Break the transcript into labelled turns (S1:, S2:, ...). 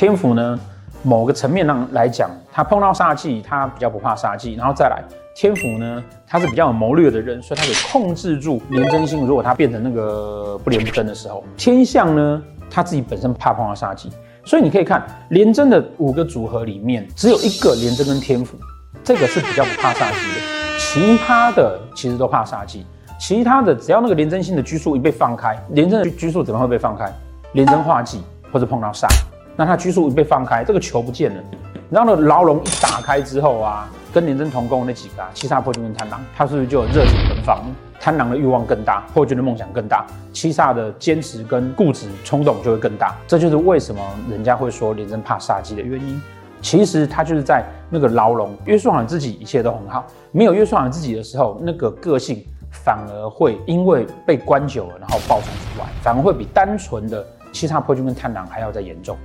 S1: 天府呢，某个层面上来讲，他碰到煞气，他比较不怕煞气。然后再来，天府呢，他是比较有谋略的人，所以他可以控制住廉贞星。如果他变成那个不廉不贞的时候，天相呢，他自己本身怕碰到煞气，所以你可以看廉贞的五个组合里面，只有一个廉贞跟天府，这个是比较不怕煞气的。其他的其实都怕煞气，其他的只要那个廉贞星的拘束一被放开，廉贞的拘束怎么会被放开？廉贞化忌或者碰到煞，那他拘束一被放开，这个球不见了。然后呢，牢笼一打开之后啊，跟廉贞同工那几个啊，七煞破军跟贪狼，他是不是就有热情奔放？贪狼的欲望更大，破军的梦想更大，七煞的坚持跟固执冲动就会更大。这就是为什么人家会说廉贞怕煞气的原因。其实他就是在那个牢笼约束好自己，一切都很好。没有约束好自己的时候，那个个性反而会因为被关久了，然后爆发出来，反而会比单纯的七煞破军跟贪狼还要再严重。